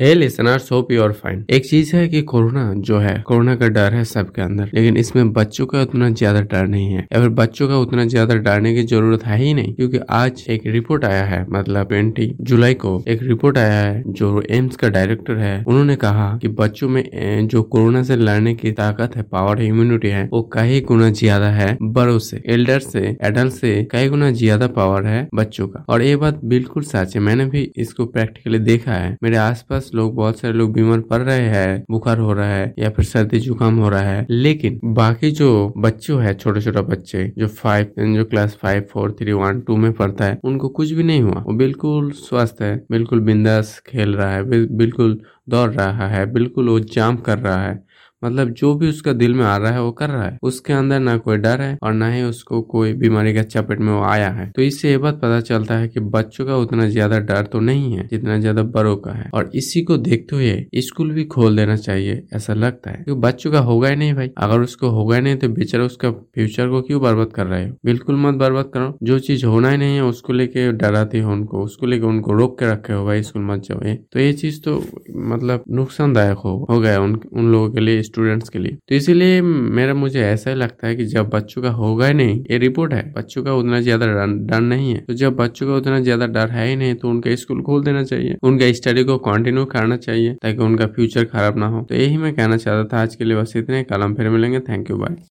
Hey listeners hope you are fine एक चीज़ है कि कोरोना जो है, कोरोना का डर है सबके अंदर, लेकिन इसमें बच्चों का उतना ज़्यादा डर नहीं है। फिर बच्चों का उतना ज़्यादा डरने की ज़रूरत है ही नहीं, क्योंकि आज एक रिपोर्ट आया है मतलब ट्वेंटी जुलाई को एक रिपोर्ट आया है, जो एम्स का डायरेक्टर है, उन्होंने कहा कि बच्चों में जो कोरोना से लड़ने की ताकत है पावर है इम्यूनिटी है, वो कई गुना ज़्यादा है बड़ों से एल्डर से एडल्ट से कई गुना ज़्यादा पावर है बच्चों का। और ये बात बिल्कुल सच है, मैंने भी इसको प्रैक्टिकली देखा है। मेरे आसपास पास लोग, बहुत सारे लोग बीमार पड़ रहे हैं, बुखार हो रहा है, या फिर सर्दी, जुकाम हो रहा है। लेकिन बाकी जो बच्चे है छोटे छोटे बच्चे, जो फाइव जो class five four three one two में पढ़ता है, उनको कुछ भी नहीं हुआ। वो बिल्कुल स्वस्थ है, बिल्कुल बिंदास खेल रहा है, बिल्कुल दौड़ रहा है, बिल्कुल वो जाम कर रहा है। मतलब जो भी उसका दिल में आ रहा है वो कर रहा है। उसके अंदर ना कोई डर है और ना ही उसको कोई बीमारी का चपेट में वो आया है। तो इससे ये बात पता चलता है कि बच्चों का उतना ज़्यादा डर तो नहीं है जितना ज़्यादा बड़ों का है। और इसी को देखते हुए स्कूल भी खोल देना चाहिए ऐसा लगता है। क्योंकि बच्चों का होगा ही नहीं भाई। अगर उसको होगा ही नहीं तो बेचारा उसका फ्यूचर को क्यों बर्बाद कर रहे हो? बिल्कुल मत बर्बाद करो। जो चीज़ होना ही नहीं है उसको लेके डराते हो उनको उसको लेके उनको रोक के रखे हो भाई स्कूल मत जाओ। तो ये चीज़ तो मतलब नुकसानदायक हो, हो गया उन, उन लोगों के लिए स्टूडेंट्स के लिए। तो इसीलिए मेरा, मुझे ऐसा ही लगता है कि जब बच्चों का होगा ही नहीं, ये रिपोर्ट है, बच्चों का उतना ज़्यादा डर नहीं है। तो जब बच्चों का उतना ज़्यादा डर है ही नहीं तो उनका स्कूल खोल देना चाहिए। उनका स्टडी को कंटिन्यू करना चाहिए, ताकि उनका फ्यूचर खराब ना हो। तो यही मैं कहना चाहता था आज के लिए, बस इतने कलम फिर मिलेंगे। Thank you bye